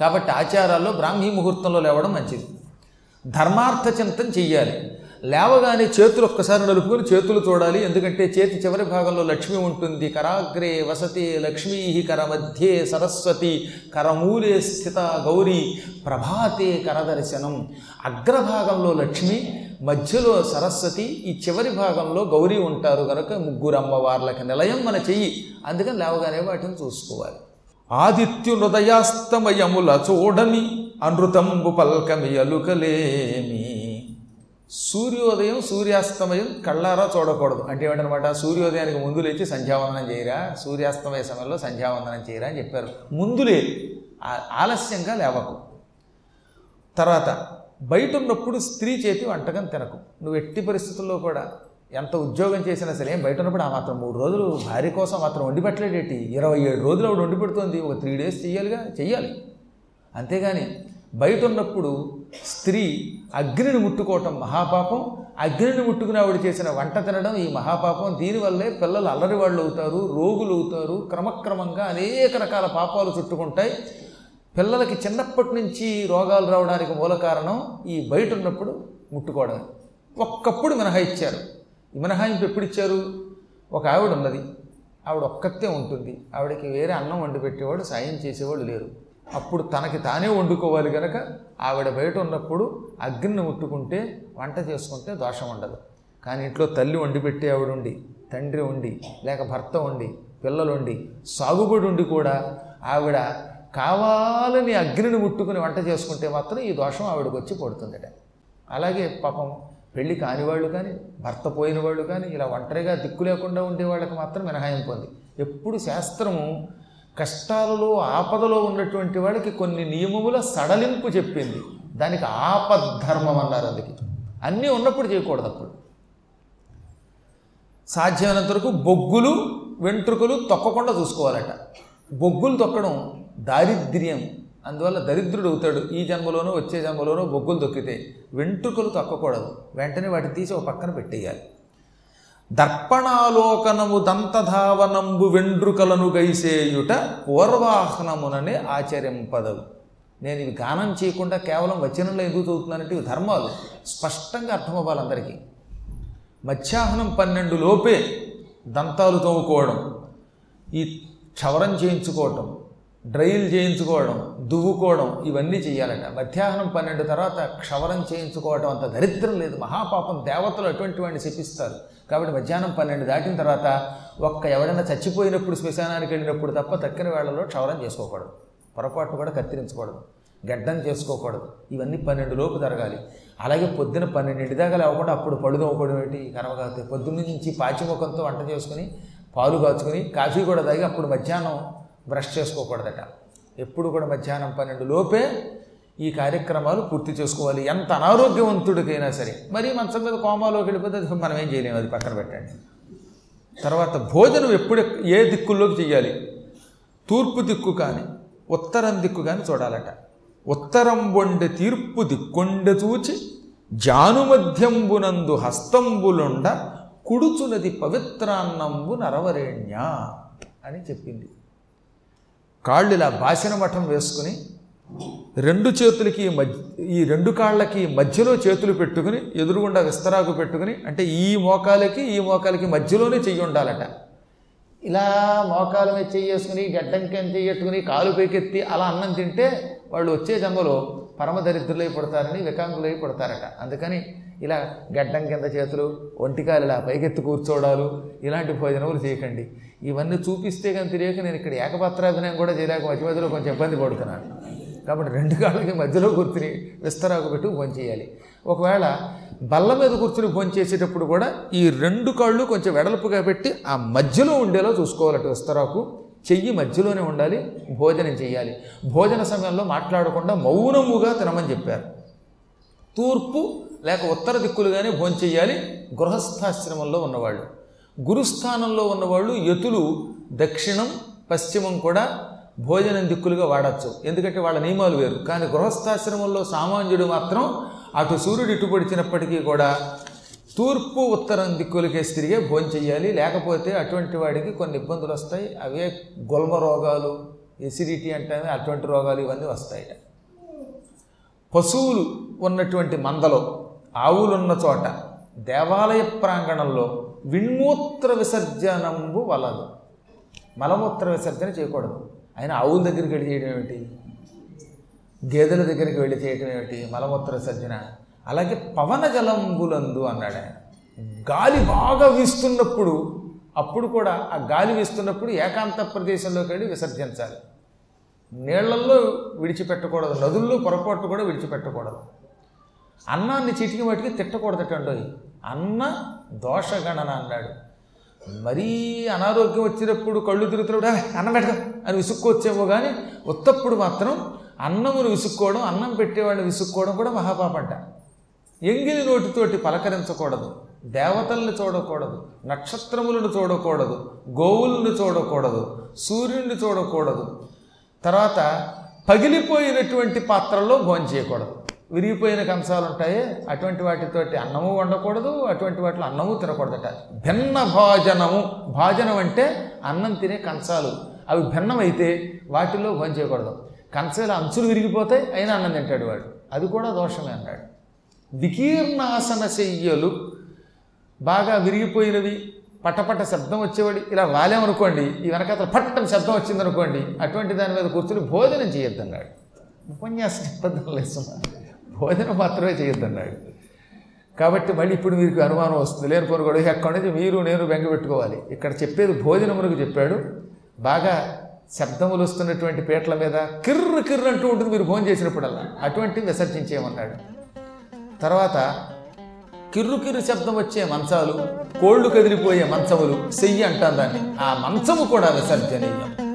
కాబట్టి ఆచారాల్లో బ్రాహ్మీ ముహూర్తంలో లేవడం మంచిది. ధర్మార్థ చింతన చెయ్యాలి. లేవగానే చేతులు ఒక్కసారి నలుపుకొని చేతులు చూడాలి ఎందుకంటే చేతి చివరి భాగంలో లక్ష్మి ఉంటుంది. కరాగ్రే వసతి లక్ష్మీ కర మధ్యే సరస్వతి కరమూలే స్థిత గౌరీ ప్రభాతే కరదర్శనం అగ్రభాగంలో లక్ష్మి మధ్యలో సరస్వతి ఈ చివరి భాగంలో గౌరీ ఉంటారు కనుక ముగ్గురు అమ్మవార్లకి నిలయం మన చెయ్యి. అందుకని లేవగానే వాటిని చూసుకోవాలి. ఆదిత్యునుదయాస్తమయముల చూడమి అనృతంబు పల్కమి అలుకలేమి సూర్యోదయం సూర్యాస్తమయం కళ్ళారా చూడకూడదు. అంటే ఏమిటనమాట? సూర్యోదయానికి ముందు లేచి సంధ్యావందనం చేయరా? సూర్యాస్తమయ సమయంలో సంధ్యావందనం చేయరా అని చెప్పారు. ముందులే ఆలస్యంగా లేవకు. తర్వాత బయట ఉన్నప్పుడు స్త్రీ చేతి వంటకం తినకు. నువ్వు ఎట్టి పరిస్థితుల్లో కూడా ఎంత ఉద్యోగం చేసినా సరే బయట ఉన్నప్పుడు ఆ మాత్రం మూడు రోజులు భార్య కోసం మాత్రం వండి పెట్టలేడేటి ఇరవై ఏడు రోజులు ఆవిడ వండి పెడుతుంది. ఒక త్రీ డేస్ చెయ్యాలిగా? చెయ్యాలి. అంతేగాని బయట ఉన్నప్పుడు స్త్రీ అగ్నిని ముట్టుకోవటం మహాపాపం. అగ్నిని ముట్టుకుని ఆవిడ చేసిన వంట తినడం ఈ మహాపాపం. దీనివల్లే పిల్లలు అల్లరి వాళ్ళు అవుతారు రోగులు అవుతారు క్రమక్రమంగా అనేక రకాల పాపాలు చుట్టుకుంటాయి. పిల్లలకి చిన్నప్పటి నుంచి రోగాలు రావడానికి మూల కారణం ఈ బయట ఉన్నప్పుడు ముట్టుకోవడం ఒక్కప్పుడు మినహాయిచ్చారు ఈ మినహాయింపు ఎప్పుడు ఇచ్చారు ఒక ఆవిడ ఉన్నది ఆవిడ ఒక్కతే ఉంటుంది. ఆవిడకి వేరే అన్నం వండి పెట్టేవాడు సాయం చేసేవాడు లేరు. అప్పుడు తనకి తానే వండుకోవాలి కనుక ఆవిడ బయట ఉన్నప్పుడు అగ్నిని ముట్టుకుంటే వంట చేసుకుంటే దోషం ఉండదు. కానీ ఇంట్లో తల్లి వండి పెట్టే ఆవిడ ఉండి తండ్రి ఉండి లేక భర్త ఉండి పిల్లలు ఉండి సాగుబడి ఉండి కూడా ఆవిడ కావాలని అగ్నిని ముట్టుకుని వంట చేసుకుంటే మాత్రం ఈ దోషం ఆవిడకి వచ్చి పడుతుందట. అలాగే పాపం పెళ్ళి కాని వాళ్ళు కానీ భర్త పోయిన వాళ్ళు కానీ ఇలా ఒంటరిగా దిక్కు లేకుండా ఉండే వాళ్ళకి మాత్రం మినహాయింపు ఉంది ఎప్పుడు శాస్త్రము కష్టాలలో ఆపదలో ఉన్నటువంటి వాళ్ళకి కొన్ని నియమముల సడలింపు చెప్పింది. దానికి ఆపద్ధర్మం అన్నారు అందుకే. అన్నీ ఉన్నప్పుడు చేయకూడదు అప్పుడు. సాధ్యమైనంత వరకు బొగ్గులు వెంట్రుకలు తొక్కకుండా చూసుకోవాలట. బొగ్గులు తొక్కడం దారిద్ర్యం అందువల్ల దరిద్రుడు అవుతాడు. ఈ జన్మలోనో వచ్చే జన్మలోనో బొగ్గులు దొక్కితే వెంట్రుకలు తొక్కకూడదు. వెంటనే వాటిని తీసి ఒక పక్కన పెట్టేయాలి. దర్పణాలోకనము దంతధావనంబు వెండ్రుకలను గైసేయుట పూర్వాహనముననే ఆచరింపదవు. నేను ఇవి గానం చేయకుండా కేవలం వచనంలో ఎందుకు చదువుతున్నానంటే ఇవి ధర్మాలు. స్పష్టంగా అర్థమవ్వాలి అందరికీ. మధ్యాహ్నం పన్నెండు లోపే దంతాలు తోముకోవడం ఈ క్షవరం చేయించుకోవటం డ్రైల్ చేయించుకోవడం దువ్వుకోవడం ఇవన్నీ చేయాలట. మధ్యాహ్నం పన్నెండు తర్వాత క్షవరం చేయించుకోవడం అంత దరిద్రం లేదు. మహాపాపం దేవతలు అటువంటి వాడిని శపిస్తారు. కాబట్టి మధ్యాహ్నం పన్నెండు దాటిన తర్వాత ఒక్క ఎవడైనా చచ్చిపోయినప్పుడు శ్మశానానికి వెళ్ళినప్పుడు తప్ప తక్కిన వేళలో క్షవరం చేసుకోకూడదు. పొరపాటు కూడా కత్తిరించకూడదు. గడ్డం చేసుకోకూడదు. ఇవన్నీ పన్నెండు లోపు జరగాలి. అలాగే పొద్దున పన్నెండింటి దాకా లేవకుండా అప్పుడు పళ్ళు తోముకోవడం ఏంటి? కర్మగాతే పొద్దున్న నుంచి పాచిముఖంతో వంట చేసుకుని పాలు కాచుకుని కాఫీ కూడా తాగి అప్పుడు మధ్యాహ్నం బ్రష్ చేసుకోకూడదట. ఎప్పుడు కూడా మధ్యాహ్నం పన్నెండు లోపే ఈ కార్యక్రమాలు పూర్తి చేసుకోవాలి. ఎంత అనారోగ్యవంతుడికైనా సరే. మరీ మంచం మీద కోమాలోకి వెళ్ళిపోతే అది మనం ఏం చేయలేము అది పక్కన పెట్టండి. తర్వాత భోజనం ఎప్పుడు ఏ దిక్కుల్లోకి చేయాలి తూర్పు దిక్కు కానీ ఉత్తరం దిక్కు కానీ చూడాలట. ఉత్తరం వండె తీర్పు దిక్కొండె చూచి జానుమధ్యంబునందు హస్తంబులుండ కుడుచునది పవిత్రాన్నంబు నరవరేణ్య అని చెప్పింది. కాళ్ళు ఇలా బాసిన మఠం వేసుకుని రెండు చేతులకి మధ్య ఈ రెండు కాళ్ళకి మధ్యలో చేతులు పెట్టుకుని ఎదురుగుండా విస్తరాకు పెట్టుకుని అంటే ఈ మోకాలకి ఈ మోకాలకి మధ్యలోనే చెయ్యి ఉండాలట. ఇలా మోకాల మీద చెయ్యేసుకుని గడ్డం కింద చెయ్యట్టుకుని కాలు పైకెత్తి అలా అన్నం తింటే వాళ్ళు వచ్చే జన్మలో పరమదరిద్రులై పడతారని వికాంగులై పడతారట. అందుకని ఇలా గడ్డం కింద చేతులు ఒంటికాలు ఇలా పైకెత్తి కూర్చోవడాలు ఇలాంటి భోజనములు చేయకండి. ఇవన్నీ చూపిస్తే కానీ తెలియక నేను ఇక్కడ ఏకపాత్రాభినయం కూడా చేయలేక మధ్య మధ్యలో కొంచెం ఇబ్బంది పడుతున్నాను. కాబట్టి రెండు కాళ్ళకి మధ్యలో కూర్చుని విస్తరాకు పెట్టి భోంచేయాలి ఒకవేళ బల్ల మీద కూర్చుని భోంచేసేటప్పుడు కూడా ఈ రెండు కాళ్ళు కొంచెం వెడల్పుగా పెట్టి ఆ మధ్యలో ఉండేలా చూసుకోవాలట విస్తరాకు. చెయ్యి మధ్యలోనే ఉండాలి భోజనం చేయాలి. భోజన సమయంలో మాట్లాడకుండా మౌనముగా తినమని చెప్పారు. తూర్పు లేక ఉత్తర దిక్కులుగానే భోంచేయాలి గృహస్థాశ్రమంలో ఉన్నవాళ్ళు. గురుస్థానంలో ఉన్నవాళ్ళు యతులు దక్షిణం పశ్చిమం కూడా భోజనం దిక్కులుగా వాడచ్చు. ఎందుకంటే వాళ్ళ నియమాలు వేరు. కానీ గృహస్థాశ్రమంలో సామాన్యుడు మాత్రం అటు సూర్యుడు ఇటుపడిచినప్పటికీ కూడా తూర్పు ఉత్తరం దిక్కులకేసి తిరిగే భోజనం చేయాలి. లేకపోతే అటువంటి వాడికి కొన్ని ఇబ్బందులు వస్తాయి. అవే గొల్మ రోగాలు ఎసిడిటీ అంటే అటువంటి రోగాలు ఇవన్నీ వస్తాయట. పశువులు ఉన్నటువంటి మందలో ఆవులున్న చోట దేవాలయ ప్రాంగణంలో విణ్మూత్ర విసర్జనంబు వలదు. మలమూత్ర విసర్జన చేయకూడదు. ఆయన ఆవుల దగ్గరికి వెళ్ళి చేయడం ఏమిటి? గేదెల దగ్గరికి వెళ్ళి చేయటం ఏమిటి? మలమూత్ర విసర్జన. అలాగే పవన జలంబులందు అన్నాడు ఆయన. గాలి బాగా వీస్తున్నప్పుడు అప్పుడు కూడా ఆ గాలి వీస్తున్నప్పుడు ఏకాంత ప్రదేశంలోకి వెళ్ళి విసర్జించాలి. నీళ్ళల్లో విడిచిపెట్టకూడదు. నదుల్లో పొరపాటు కూడా విడిచిపెట్టకూడదు. అన్నాన్ని చిటికి మటికి తిట్టకూడదటండోయ్. అన్న దోషగణన అన్నాడు. మరీ అనారోగ్యం వచ్చినప్పుడు కళ్ళు తిరుగుతున్నాడు. అన్నం పెట్టక అని విసుక్కోవచ్చేమో కానీ ఉత్తప్పుడు మాత్రం అన్నమును విసుక్కోవడం అన్నం పెట్టేవాడిని విసుక్కోవడం కూడా మహాపాపంట ఎంగిలి నోటితోటి పలకరించకూడదు. దేవతల్ని చూడకూడదు. నక్షత్రములను చూడకూడదు. గోవులను చూడకూడదు. సూర్యుడిని చూడకూడదు. తర్వాత పగిలిపోయినటువంటి పాత్రల్లో భోజనం చేయకూడదు విరిగిపోయిన కంసాలు ఉంటాయి అటువంటి వాటితోటి అన్నము వండకూడదు అటువంటి వాటిలో అన్నము తినకూడదట. భిన్న భోజనము భోజనం అంటే అన్నం తినే కంచాలు అవి భిన్నమైతే వాటిలో భోంచేయకూడదు చేయకూడదు. అంచులు విరిగిపోతాయి అయినా అన్నం తింటాడు వాడు. అది కూడా దోషమే అన్నాడు. వికీర్ణాసన శయ్యలు బాగా విరిగిపోయినవి పటపట శబ్దం వచ్చేవాడు. ఇలా వాలేమనుకోండి ఈ వెనకాల పట్టం శబ్దం వచ్చిందనుకోండి అటువంటి దాని మీద కూర్చొని భోజనం చేయొద్దన్నాడు. ఉపన్యాసం చెప్పద్దాం లేదు భోజనం మాత్రమే చేయొద్దన్నాడు. కాబట్టి మళ్ళీ ఇప్పుడు మీకు అనుమానం వస్తుంది. లేనిపోరు కూడా అక్కడి నుంచి మీరు నేను బెంగ పెట్టుకోవాలి. ఇక్కడ చెప్పేది భోజనమునకు చెప్పాడు. బాగా శబ్దములు వస్తున్నటువంటి పీటల మీద కిర్రు కిర్రు అంటూ ఉంటుంది మీరు భోజనం చేసినప్పుడల్లా. అటువంటి విసర్జించేయమన్నాడు. తర్వాత కిర్రు కిర్రు శబ్దం వచ్చే మంచాలు కోళ్ళు కదిలిపోయే మంచములు సెయ్యి అంటాం దాన్ని. ఆ మంచము కూడా విసర్జనీయం.